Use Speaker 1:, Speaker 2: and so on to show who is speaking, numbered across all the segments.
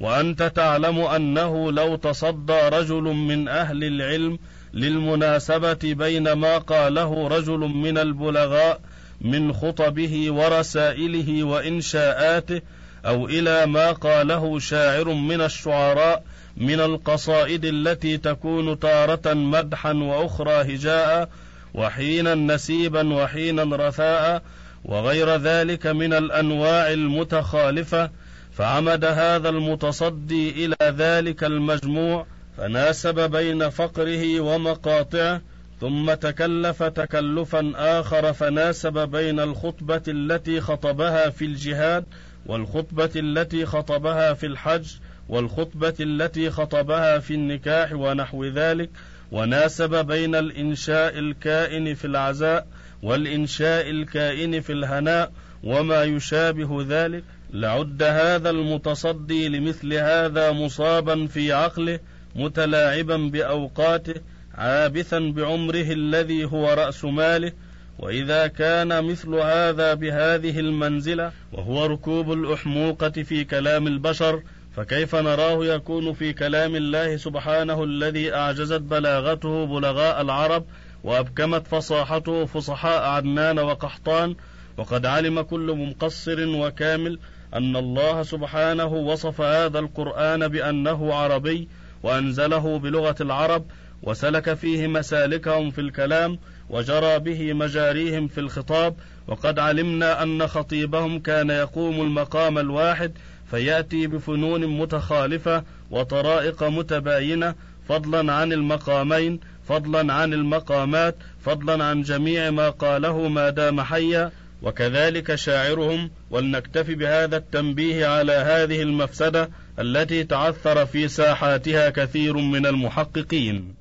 Speaker 1: وأنت تعلم أنه لو تصدى رجل من أهل العلم للمناسبة بين ما قاله رجل من البلغاء من خطبه ورسائله وإنشاءاته أو إلى ما قاله شاعر من الشعراء من القصائد التي تكون تارة مدحا وأخرى هجاء وحينا نسيبا وحينا رثاء وغير ذلك من الأنواع المتخالفة فعمد هذا المتصدي إلى ذلك المجموع فناسب بين فقره ومقاطعه ثم تكلف تكلفا آخر فناسب بين الخطبة التي خطبها في الجهاد والخطبة التي خطبها في الحج والخطبة التي خطبها في النكاح ونحو ذلك وناسب بين الإنشاء الكائن في العزاء والإنشاء الكائن في الهناء وما يشابه ذلك. لعد هذا المتصدي لمثل هذا مصابا في عقله متلاعبا بأوقاته عابثا بعمره الذي هو رأس ماله وإذا كان مثل هذا بهذه المنزلة وهو ركوب الأحموقة في كلام البشر فكيف نراه يكون في كلام الله سبحانه الذي أعجزت بلاغته بلغاء العرب وأبكمت فصاحته فصحاء عدنان وقحطان وقد علم كل مقصر وكامل أن الله سبحانه وصف هذا القرآن بأنه عربي وأنزله بلغة العرب وسلك فيه مسالكهم في الكلام وجرى به مجاريهم في الخطاب وقد علمنا أن خطيبهم كان يقوم المقام الواحد فيأتي بفنون متخالفة وطرائق متباينة فضلا عن المقامين فضلا عن المقامات فضلا عن جميع ما قاله ما دام حيا. وكذلك شاعرهم ولنكتفي بهذا التنبيه على هذه المفسدة التي تعثر في ساحاتها كثير من المحققين.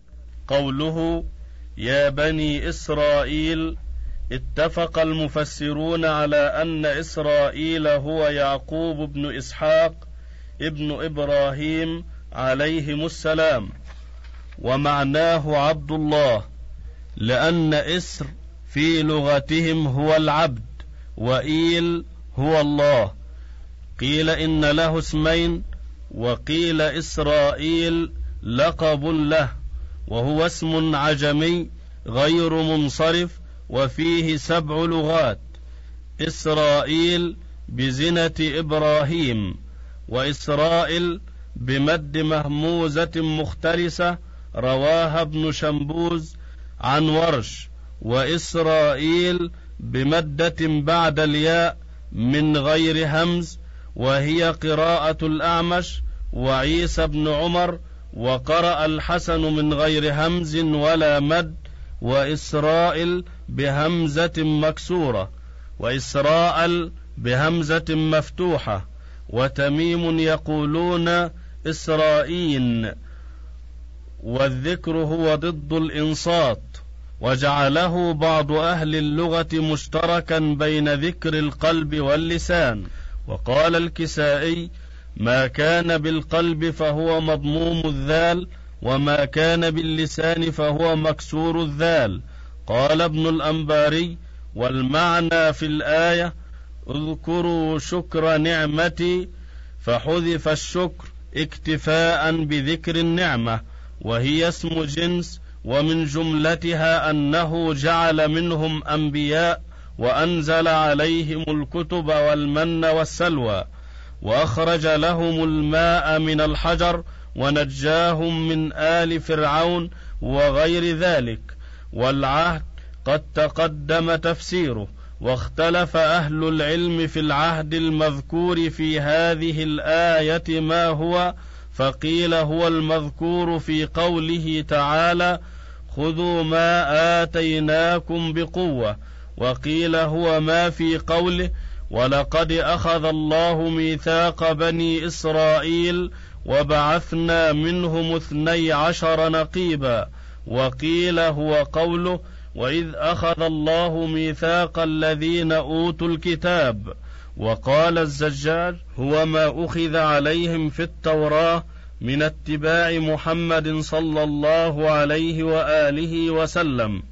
Speaker 1: قوله يا بني إسرائيل اتفق المفسرون على أن إسرائيل هو يعقوب بن إسحاق ابن إبراهيم عليهم السلام ومعناه عبد الله لأن إسر في لغتهم هو العبد. وإيل هو الله. قيل إن له اسمين وقيل إسرائيل لقب له وهو اسم عجمي غير منصرف وفيه سبع لغات إسرائيل بزنة إبراهيم وإسرائيل بمد مهموزة مختلسة رواها ابن شمبوز عن ورش وإسرائيل بمدة بعد الياء من غير همز وهي قراءة الأعمش وعيسى بن عمر وقرأ الحسن من غير همز ولا مد وإسرائيل بهمزة مكسورة وإسراء بهمزة مفتوحة وتميم يقولون إسرائيل والذكر هو ضد الإنصات. وجعله بعض أهل اللغة مشتركا بين ذكر القلب واللسان. وقال الكسائي ما كان بالقلب فهو مضموم الذال وما كان باللسان فهو مكسور الذال. قال ابن الأنباري والمعنى في الآية اذكروا شكر نعمتي فحذف الشكر اكتفاء بذكر النعمة وهي اسم جنس ومن جملتها أنه جعل منهم أنبياء وأنزل عليهم الكتب والمن والسلوى وأخرج لهم الماء من الحجر ونجاهم من آل فرعون وغير ذلك والعهد قد تقدم تفسيره واختلف أهل العلم في العهد المذكور في هذه الآية ما هو فقيل هو المذكور في قوله تعالى خذوا ما آتيناكم بقوة وقيل هو ما في قوله ولقد أخذ الله ميثاق بني إسرائيل وبعثنا منهم اثني عشر نقيبا وقيل هو قوله وإذ أخذ الله ميثاق الذين أوتوا الكتاب. وقال الزجاج هو ما أخذ عليهم في التوراة من اتباع محمد صلى الله عليه وآله وسلم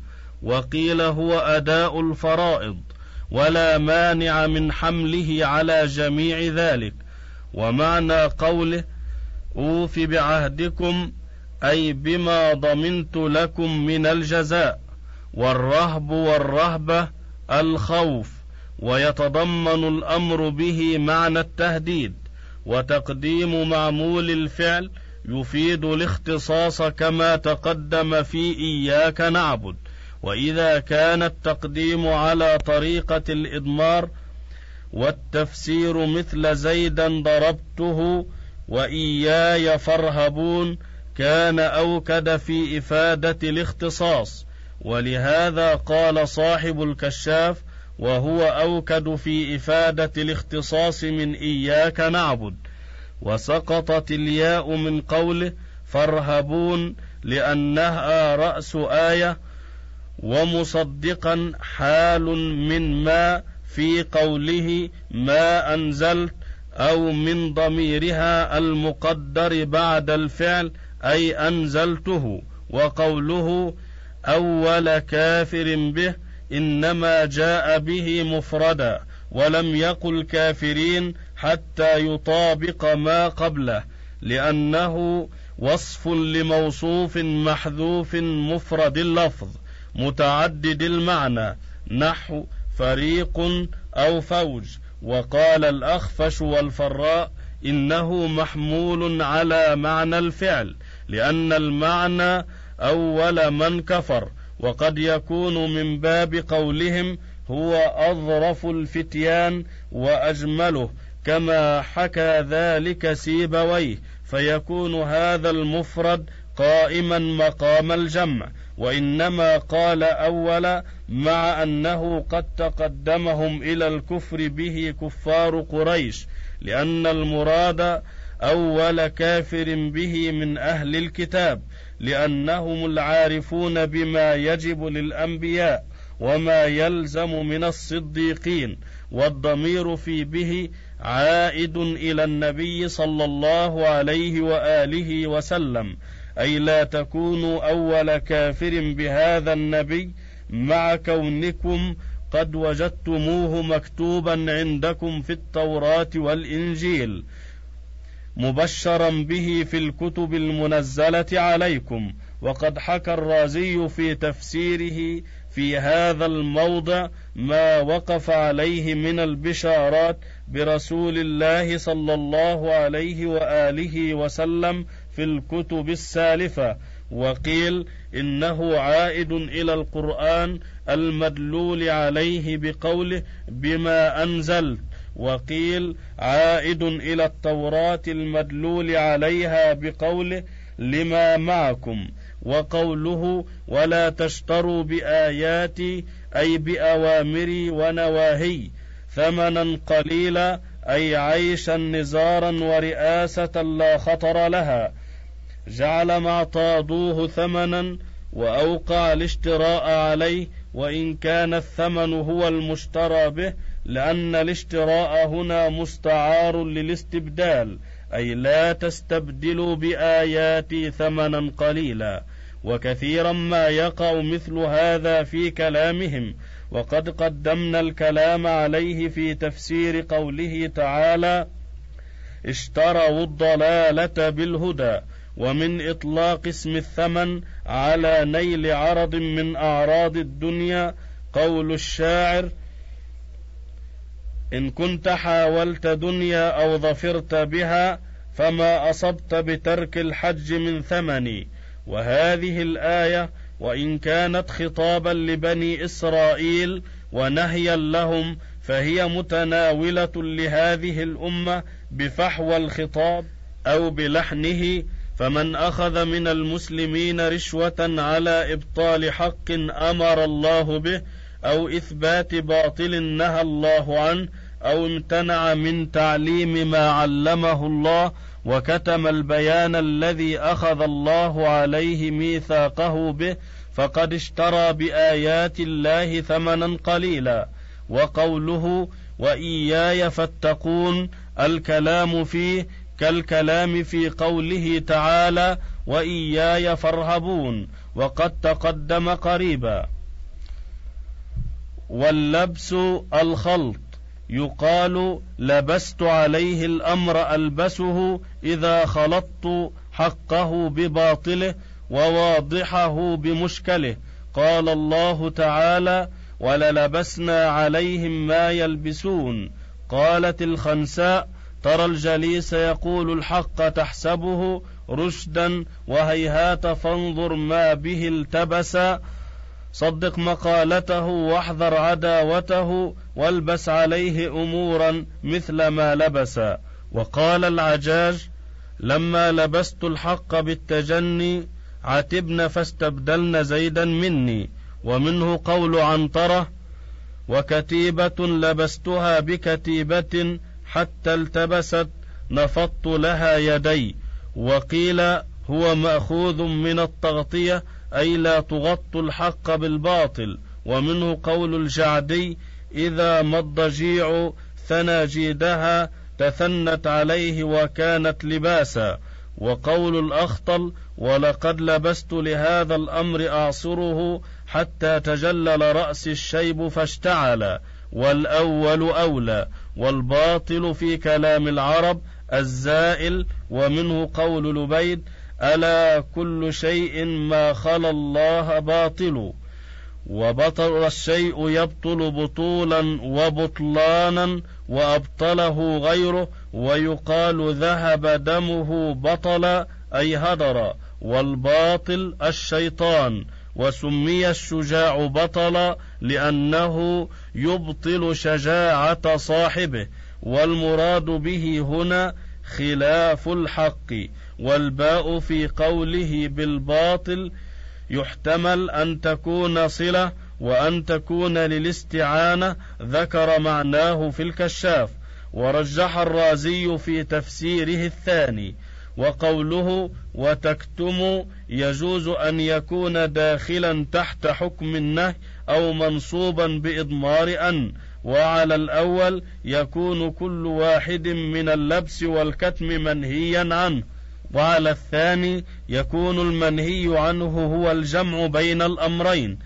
Speaker 1: وقيل هو أداء الفرائض ولا مانع من حمله على جميع ذلك. ومعنى قوله أوف بعهدكم أي بما ضمنت لكم من الجزاء والرهب والرهبة الخوف. ويتضمن الأمر به معنى التهديد وتقديم معمول الفعل يفيد الاختصاص كما تقدم في إياك نعبد. وإذا كان التقديم على طريقة الإضمار والتفسير مثل زيدا ضربته وإياي فارهبون كان أوكد في إفادة الاختصاص. ولهذا قال صاحب الكشاف وهو أوكد في إفادة الاختصاص من إياك نعبد وسقطت الياء من قوله فارهبون لأنها رأس آية ومصدقا حال من ما في قوله ما أنزلت أو من ضميرها المقدر بعد الفعل أي أنزلته وقوله أول كافر به إنما جاء به مفردا ولم يقل كافرين حتى يطابق ما قبله لأنه وصف لموصوف محذوف مفرد اللفظ متعدد المعنى نحو فريق أو فوج. وقال الأخفش والفراء إنه محمول على معنى الفعل لأن المعنى أول من كفر وقد يكون من باب قولهم هو أظرف الفتيان وأجمله كما حكى ذلك سيبويه فيكون هذا المفرد قائما مقام الجمع وإنما قال أول مع أنه قد تقدمهم إلى الكفر به كفار قريش لأن المراد أول كافر به من أهل الكتاب لأنهم العارفون بما يجب للأنبياء وما يلزم من الصديقين والضمير في به عائد إلى النبي صلى الله عليه وآله وسلم. أي لا تكونوا أول كافر بهذا النبي مع كونكم قد وجدتموه مكتوبا عندكم في التوراة والإنجيل. مبشرا به في الكتب المنزلة عليكم. وقد حكى الرازي في تفسيره في هذا الموضع ما وقف عليه من البشارات برسول الله صلى الله عليه وآله وسلم في الكتب السالفة. وقيل إنه عائد إلى القرآن المدلول عليه بقوله بما أنزلت. وقيل عائد إلى التوراة المدلول عليها بقوله لما معكم وقوله ولا تشتروا بآياتي أي بأوامري ونواهي ثمنا قليلا أي عيشا نزارا ورئاسة لا خطر لها جعل ما اعطادوه ثمنا وأوقع الاشتراء عليه وإن كان الثمن هو المشترى به لأن الاشتراء هنا مستعار للاستبدال أي لا تستبدلوا باياتي ثمنا قليلا وكثيرا ما يقع مثل هذا في كلامهم. وقد قدمنا الكلام عليه في تفسير قوله تعالى اشتروا الضلالة بالهدى ومن إطلاق اسم الثمن على نيل عرض من أعراض الدنيا قول الشاعر إن كنت حاولت دنيا أو ظفرت بها فما أصبت بترك الحج من ثمني. وهذه الآية وإن كانت خطابا لبني إسرائيل ونهيا لهم فهي متناولة لهذه الأمة بفحوى الخطاب أو بلحنه. فمن أخذ من المسلمين رشوة على إبطال حق أمر الله به أو إثبات باطل نهى الله عنه أو امتنع من تعليم ما علمه الله وكتم البيان الذي أخذ الله عليه ميثاقه به فقد اشترى بآيات الله ثمنا قليلا. وقوله وإياي فاتقون الكلام فيه كالكلام في قوله تعالى وإياي فارهبون وقد تقدم قريبا. واللبس الخلط. يقال لبست عليه الأمر ألبسه إذا خلطت حقه بباطله وواضحه بمشكله. قال الله تعالى وللبسنا عليهم ما يلبسون قالت الخنساء ترى الجليس يقول الحق تحسبه رشدا وهيهات فانظر ما به التبس صدق مقالته واحذر عداوته والبس عليه أمورا مثل ما لبس. وقال العجاج لما لبست الحق بالتجني عتبن فاستبدلن زيدا مني. ومنه قول عنطره وكتيبة لبستها بكتيبة حتى التبست نفضت لها يدي. وقيل هو مأخوذ من التغطية أي لا تغط الحق بالباطل ومنه قول الجعدي إذا ما الضجيع ثنى جيدها تثنت عليه وكانت لباسا. وقول الأخطل ولقد لبست لهذا الأمر أعصره حتى تجلل رأس الشيب فاشتعل والأول أولى والباطل في كلام العرب الزائل ومنه قول لبيد ألا كل شيء ما خلا الله باطل وبطل الشيء يبطل بطولا وبطلانا وأبطله غيره ويقال ذهب دمه بطل أي هدر والباطل الشيطان وسمي الشجاع بطلا لأنه يبطل شجاعة صاحبه والمراد به هنا خلاف الحق والباء في قوله بالباطل يحتمل أن تكون صلة وأن تكون للاستعانة ذكر معناه في الكشاف. ورجح الرازي في تفسيره الثاني وقوله وتكتم يجوز أن يكون داخلا تحت حكم النهي أو منصوبا بإضمار أن وعلى الأول يكون كل واحد من اللبس والكتم منهيا عنه. وعلى الثاني يكون المنهي عنه هو الجمع بين الأمرين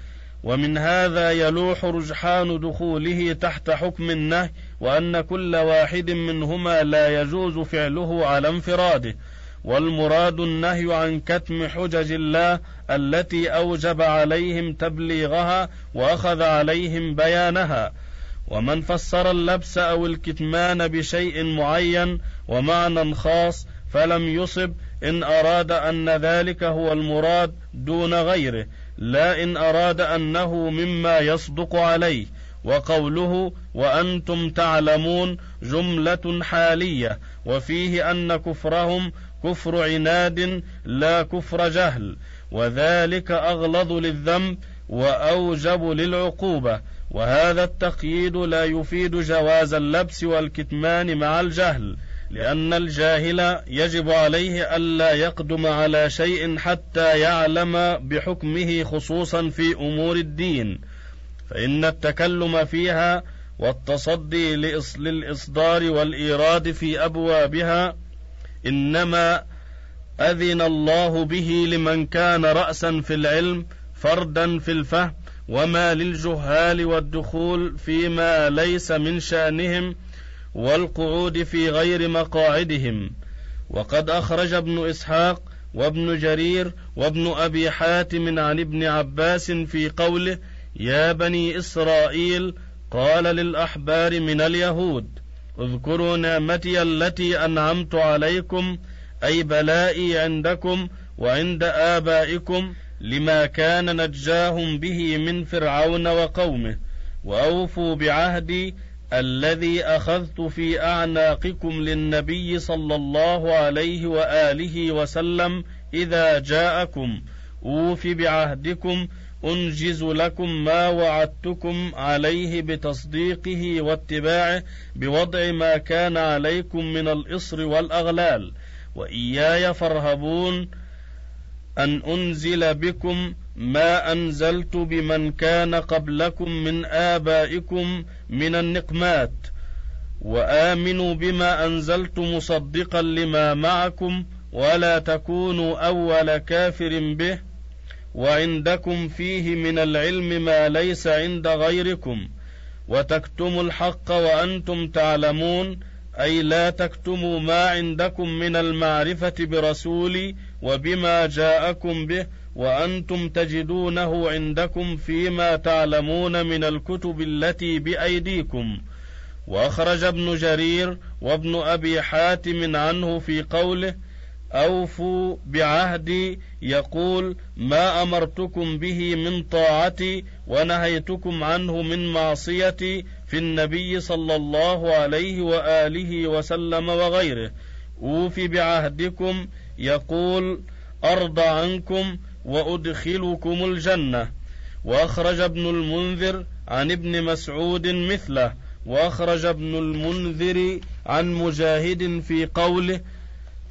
Speaker 1: ومن هذا يلوح رجحان دخوله تحت حكم النهي وأن كل واحد منهما لا يجوز فعله على انفراده. والمراد النهي عن كتم حجج الله التي أوجب عليهم تبليغها وأخذ عليهم بيانها. ومن فسر اللبس أو الكتمان بشيء معين ومعنى خاص فلم يصب إن أراد أن ذلك هو المراد دون غيره لا إن أراد أنه مما يصدق عليه. وقوله وأنتم تعلمون جملة حالية وفيه أن كفرهم كفر عناد لا كفر جهل وذلك أغلظ للذنب وأوجب للعقوبة. وهذا التقييد لا يفيد جواز اللبس والكتمان مع الجهل. لأن الجاهل يجب عليه ألا يقدم على شيء حتى يعلم بحكمه خصوصا في أمور الدين فإن التكلم فيها والتصدي للإصدار والإيراد في أبوابها إنما أذن الله به لمن كان رأسا في العلم فردا في الفهم وما للجهال والدخول فيما ليس من شأنهم والقعود في غير مقاعدهم. وقد أخرج ابن إسحاق وابن جرير وابن أبي حاتم عن ابن عباس في قوله يا بني إسرائيل قال للأحبار من اليهود اذكروا نعمتي التي أنعمت عليكم أي بلائي عندكم وعند آبائكم لما كان نجاهم به من فرعون وقومه وأوفوا بعهدي الذي أخذت في أعناقكم للنبي صلى الله عليه وآله وسلم إذا جاءكم. أوف بعهدكم أنجز لكم ما وعدتكم عليه بتصديقه واتباعه بوضع ما كان عليكم من الإصر والأغلال. وإياي فارهبون أن أنزل بكم ما أنزلت بمن كان قبلكم من آبائكم من النقمات وآمنوا بما أنزلت مصدقا لما معكم ولا تكونوا أول كافر به وعندكم فيه من العلم ما ليس عند غيركم. وتكتموا الحق وأنتم تعلمون أي لا تكتموا ما عندكم من المعرفة برسولي وبما جاءكم به وأنتم تجدونه عندكم فيما تعلمون من الكتب التي بأيديكم. وأخرج ابن جرير وابن أبي حاتم عنه في قوله أوفوا بعهدي يقول ما أمرتكم به من طاعتي ونهيتكم عنه من معصيتي في النبي صلى الله عليه وآله وسلم وغيره. اوف بعهدكم يقول أرضى عنكم وأدخلكم الجنة. وأخرج ابن المنذر عن ابن مسعود مثله. وأخرج ابن المنذر عن مجاهد في قوله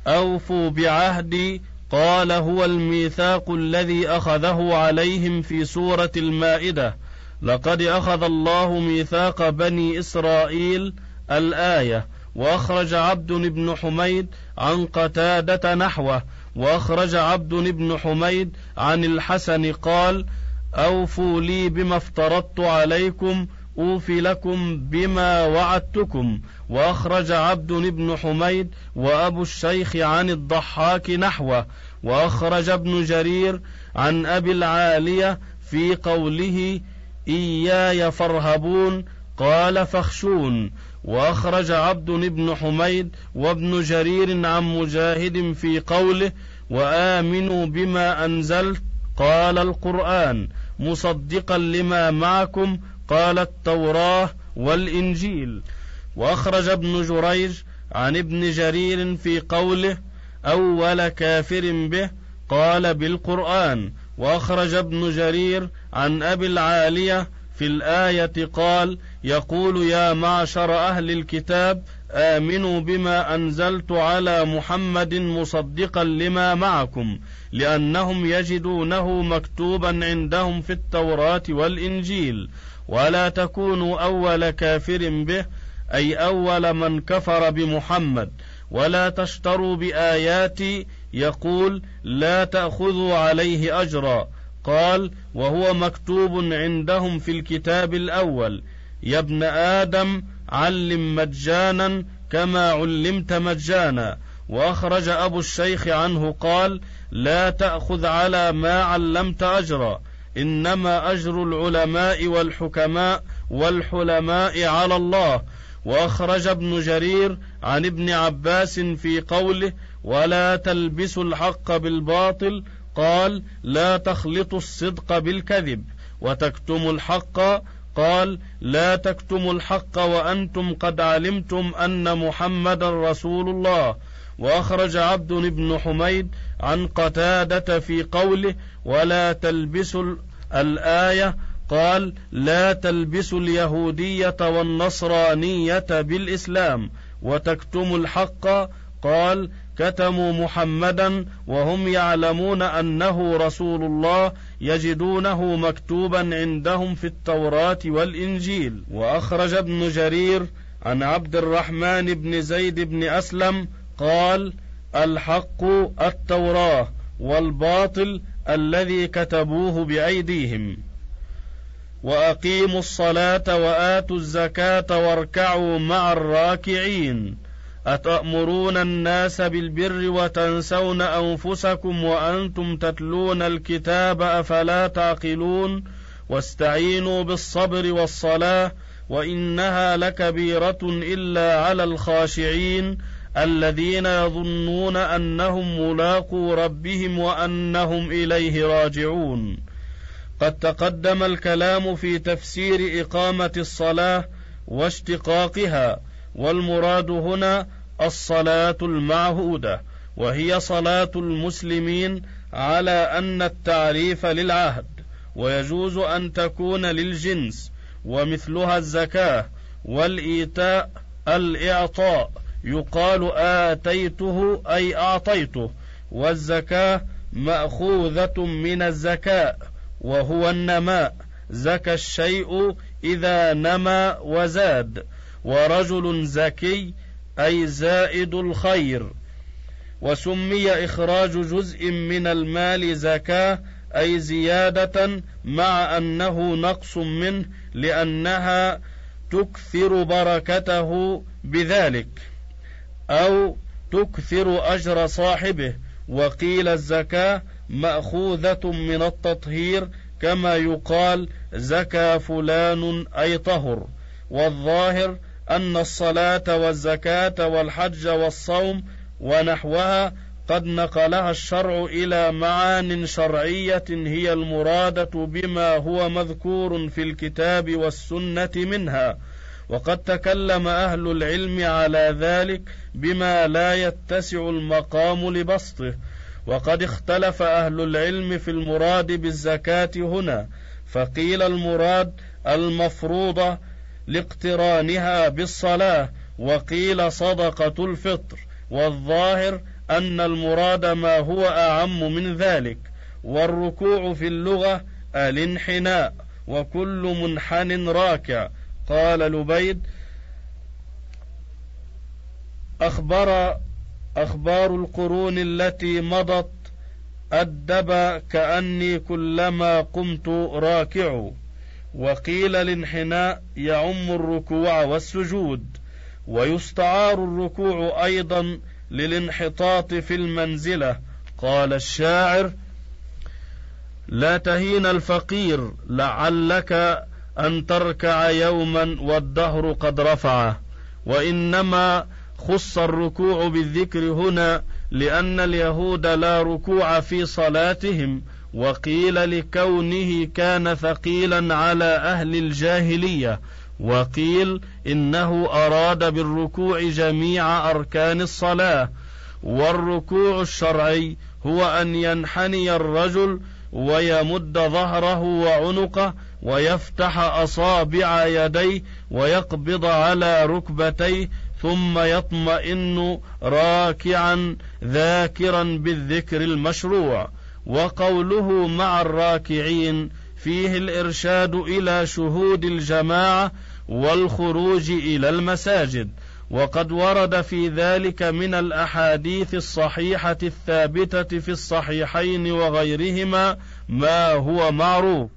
Speaker 1: أوفوا بعهدي. قال هو الميثاق الذي أخذه عليهم في سورة المائدة. لقد أخذ الله ميثاق بني إسرائيل الآية. وأخرج عبد بن حميد عن قتادة نحوه. واخرج عبد بن حميد عن الحسن قال أوفوا لي بما افترضت عليكم اوف لكم بما وعدتكم. واخرج عبد بن حميد وأبو الشيخ عن الضحاك نحوه. واخرج ابن جرير عن أبي العالية في قوله إياي فارهبون قال فاخشون. وأخرج عبد بن حميد وابن جرير عن مجاهد في قوله وآمنوا بما انزلت قال القرآن مصدقا لما معكم قال التوراه والإنجيل. وأخرج ابن جريج عن ابن جرير في قوله أول كافر به قال بالقرآن. وأخرج ابن جرير عن أبي العالية في الآية قال يقول يا معشر أهل الكتاب آمنوا بما أنزلت على محمد مصدقا لما معكم لأنهم يجدونه مكتوبا عندهم في التوراة والإنجيل ولا تكونوا أول كافر به أي أول من كفر بمحمد. ولا تشتروا بآياتي يقول لا تأخذوا عليه أجرا. قال وهو مكتوب عندهم في الكتاب الأول. يا ابن آدم علم مجانا كما علمت مجانا. وأخرج أبو الشيخ عنه قال لا تأخذ على ما علمت أجرا. إنما أجر العلماء والحكماء والحلماء على الله. وأخرج ابن جرير عن ابن عباس في قوله ولا تلبسوا الحق بالباطل قال لا تخلطوا الصدق بالكذب وتكتموا الحق. قال لا تكتموا الحق وأنتم قد علمتم أن محمدا رسول الله. وأخرج عبد بن حميد عن قتادة في قوله ولا تلبسوا الآية. قال لا تلبسوا اليهودية والنصرانية بالإسلام وتكتموا الحق. قال كتموا محمدا وهم يعلمون أنه رسول الله يجدونه مكتوبا عندهم في التوراة والإنجيل. وأخرج ابن جرير عن عبد الرحمن بن زيد بن أسلم قال الحق التوراة والباطل الذي كتبوه بأيديهم. وأقيموا الصلاة وآتوا الزكاة واركعوا مع الراكعين. أتأمرون الناس بالبر وتنسون أنفسكم وأنتم تتلون الكتاب أفلا تعقلون واستعينوا بالصبر والصلاة وإنها لكبيرة إلا على الخاشعين الذين يظنون أنهم ملاقو ربهم وأنهم إليه راجعون. قد تقدم الكلام في تفسير إقامة الصلاة واشتقاقها والمراد هنا الصلاة المعهودة وهي صلاة المسلمين على أن التعريف للعهد ويجوز أن تكون للجنس ومثلها الزكاة والإيتاء الإعطاء يقال آتيته أي أعطيته والزكاة مأخوذة من الزكاء وهو النماء زكى الشيء إذا نما وزاد ورجل زكي أي زائد الخير وسمي إخراج جزء من المال زكاة أي زيادة مع أنه نقص منه لأنها تكثر بركته بذلك أو تكثر أجر صاحبه. وقيل الزكاة مأخوذة من التطهير كما يقال زكى فلان أي طهر. والظاهر أن الصلاة والزكاة والحج والصوم ونحوها قد نقلها الشرع إلى معان شرعية هي المرادة بما هو مذكور في الكتاب والسنة منها. وقد تكلم أهل العلم على ذلك بما لا يتسع المقام لبسطه. وقد اختلف أهل العلم في المراد بالزكاة هنا. فقيل المراد المفروضة لاقترانها بالصلاة وقيل صدقة الفطر والظاهر أن المراد ما هو أعم من ذلك والركوع في اللغة الانحناء وكل منحن راكع. قال لبيد أخبر أخبار القرون التي مضت أدب كأني كلما قمت راكع. وقيل الانحناء يعم الركوع والسجود ويستعار الركوع أيضا للانحطاط في المنزلة. قال الشاعر لا تهين الفقير لعلك أن تركع يوما والدهر قد رفعه وإنما خص الركوع بالذكر هنا لأن اليهود لا ركوع في صلاتهم وقيل لكونه كان ثقيلا على أهل الجاهلية وقيل إنه أراد بالركوع جميع أركان الصلاة. والركوع الشرعي هو أن ينحني الرجل ويمد ظهره وعنقه ويفتح أصابع يديه ويقبض على ركبتيه ثم يطمئن راكعا ذاكرا بالذكر المشروع. وقوله مع الراكعين فيه الإرشاد إلى شهود الجماعة والخروج إلى المساجد. وقد ورد في ذلك من الأحاديث الصحيحة الثابتة في الصحيحين وغيرهما ما هو معروف.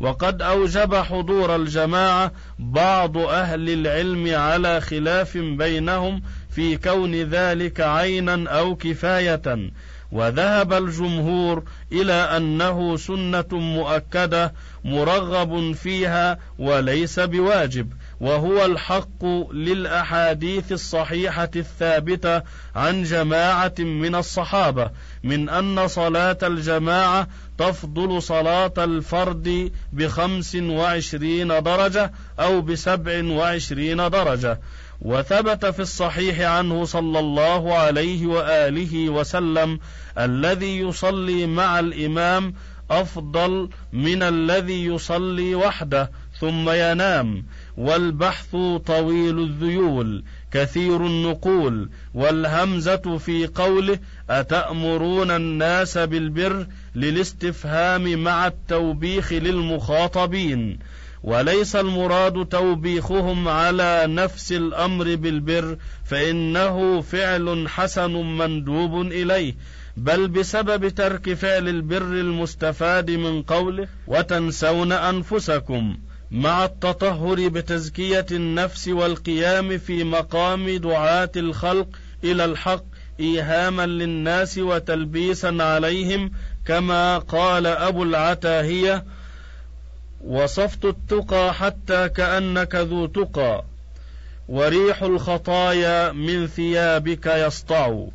Speaker 1: وقد أوجب حضور الجماعة بعض أهل العلم على خلاف بينهم في كون ذلك عينا أو كفاية. وذهب الجمهور إلى أنه سنة مؤكدة مرغب فيها وليس بواجب وهو الحق للأحاديث الصحيحة الثابتة عن جماعة من الصحابة من أن صلاة الجماعة تفضل صلاة الفرد بخمس وعشرين درجة أو بسبع وعشرين درجة. وثبت في الصحيح عنه صلى الله عليه وآله وسلم الذي يصلي مع الإمام أفضل من الذي يصلي وحده ثم ينام والبحث طويل الذيول كثير النقول والهمزة في قوله أتأمرون الناس بالبر للاستفهام مع التوبيخ للمخاطبين؟ وليس المراد توبيخهم على نفس الأمر بالبر فإنه فعل حسن مندوب إليه. بل بسبب ترك فعل البر المستفاد من قوله وتنسون أنفسكم مع التطهر بتزكية النفس والقيام في مقام دعاة الخلق إلى الحق إيهاما للناس وتلبيسا عليهم كما قال أبو العتاهية وصفت التقى حتى كأنك ذو تقى وريح الخطايا من ثيابك يسطع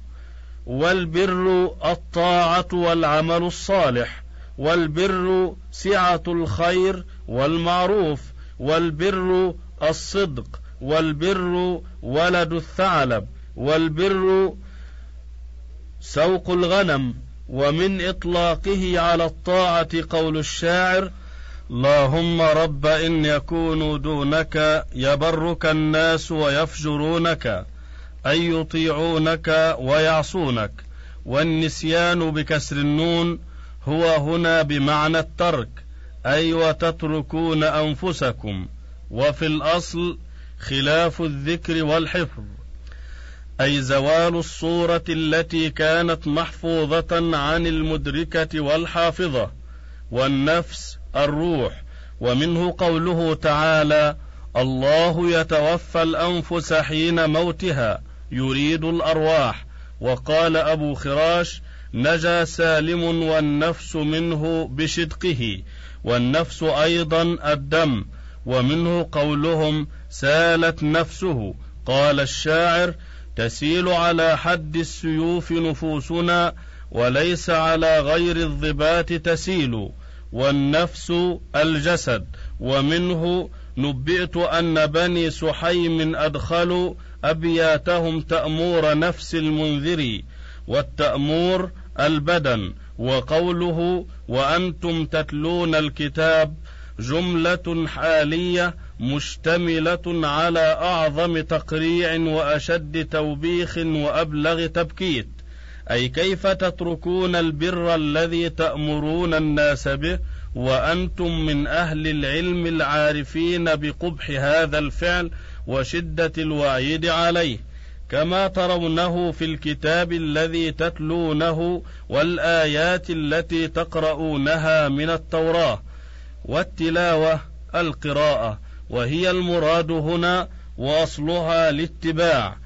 Speaker 1: والبر الطاعة والعمل الصالح والبر سعة الخير والمعروف والبر الصدق والبر ولد الثعلب والبر سوق الغنم ومن إطلاقه على الطاعة قول الشاعر اللهم رب إن يكونوا دونك يبرك الناس ويفجرونك اي يطيعونك ويعصونك والنسيان بكسر النون هو هنا بمعنى الترك أي وتتركون أنفسكم وفي الأصل خلاف الذكر والحفظ. أي زوال الصورة التي كانت محفوظة عن المدركة والحافظة والنفس الروح ومنه قوله تعالى الله يتوفى الأنفس حين موتها يريد الأرواح. وقال أبو خراش نجا سالم والنفس منه بشدقه والنفس أيضا الدم. ومنه قولهم سالت نفسه. قال الشاعر تسيل على حد السيوف نفوسنا وليس على غير الضبات تسيل. والنفس الجسد. ومنه نبئت أن بني سحيم أدخلوا أبياتهم تأمور نفس المنذر والتأمور البدن. وقوله وأنتم تتلون الكتاب جملة حالية مشتملة على أعظم تقريع وأشد توبيخ وأبلغ تبكيت. أي كيف تتركون البر الذي تأمرون الناس به وأنتم من أهل العلم العارفين بقبح هذا الفعل وشدة الوعيد عليه كما ترونه في الكتاب الذي تتلونه والآيات التي تقرؤونها من التوراة والتلاوة القراءة وهي المراد هنا وأصلها الاتباع.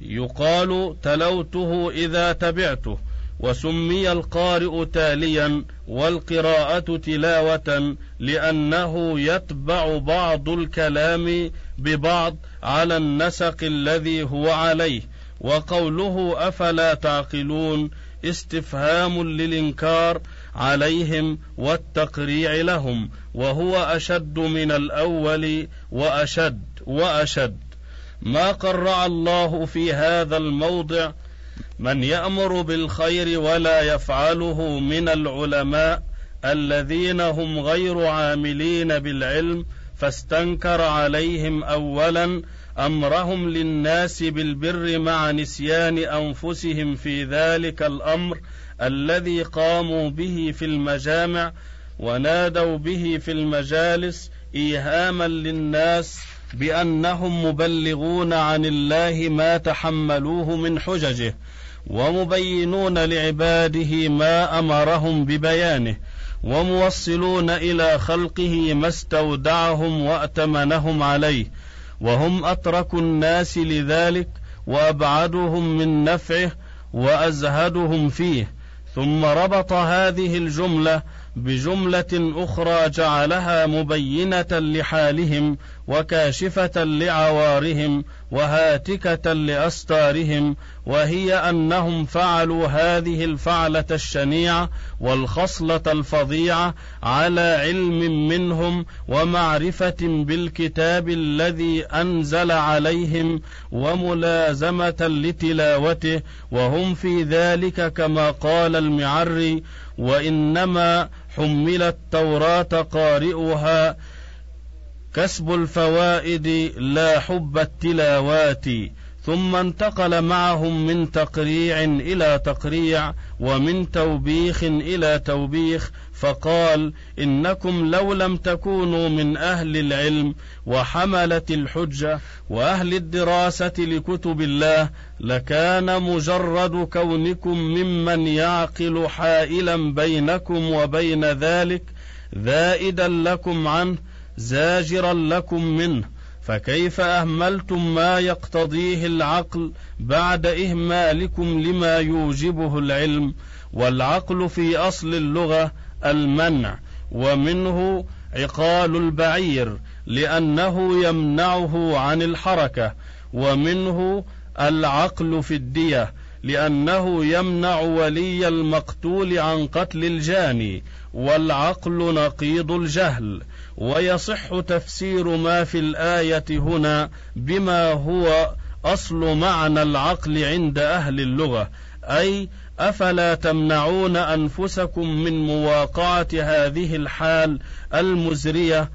Speaker 1: يقال تلوته إذا تبعته وسمي القارئ تاليا والقراءة تلاوة لأنه يتبع بعض الكلام ببعض على النسق الذي هو عليه. وقوله أفلا تعقلون استفهام للإنكار عليهم والتقريع لهم وهو أشد من الأول وأشد وأشد. ما قرع الله في هذا الموضع من يأمر بالخير ولا يفعله من العلماء الذين هم غير عاملين بالعلم فاستنكر عليهم اولا أمرهم للناس بالبر مع نسيان أنفسهم في ذلك الأمر الذي قاموا به في المجامع ونادوا به في المجالس إيهاما للناس بأنهم مبلغون عن الله ما تحملوه من حججه ومبينون لعباده ما أمرهم ببيانه وموصلون إلى خلقه ما استودعهم وأتمنهم عليه وهم أترك الناس لذلك وأبعدهم من نفعه وأزهدهم فيه. ثم ربط هذه الجملة بجملة أخرى جعلها مبينة لحالهم وكاشفة لعوارهم وهاتكة لأستارهم وهي أنهم فعلوا هذه الفعلة الشنيعة والخصلة الفظيعة على علم منهم ومعرفة بالكتاب الذي أنزل عليهم وملازمة لتلاوته وهم في ذلك كما قال المعري وإنما حمل التوراة قارئها كسب الفوائد لا حب التلاوات ثم انتقل معهم من تقريع إلى تقريع ومن توبيخ إلى توبيخ فقال إنكم لو لم تكونوا من أهل العلم وحمله الحجة وأهل الدراسة لكتب الله لكان مجرد كونكم ممن يعقل حائلا بينكم وبين ذلك ذائدا لكم عنه زاجرا لكم منه فكيف أهملتم ما يقتضيه العقل بعد إهمالكم لما يوجبه العلم؟ والعقل في أصل اللغة المنع ومنه عقال البعير لأنه يمنعه عن الحركة ومنه العقل في الدية لأنه يمنع ولي المقتول عن قتل الجاني والعقل نقيض الجهل ويصح تفسير ما في الآية هنا بما هو أصل معنى العقل عند أهل اللغة أي أفلا تمنعون أنفسكم من مواقعة هذه الحال المزرية؟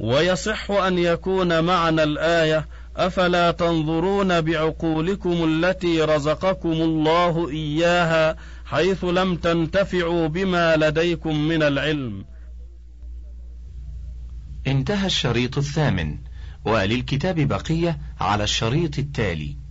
Speaker 1: ويصح أن يكون معنى الآية أفلا تنظرون بعقولكم التي رزقكم الله إياها حيث لم تنتفعوا بما لديكم من العلم؟
Speaker 2: انتهى الشريط الثامن وللكتاب بقية على الشريط التالي.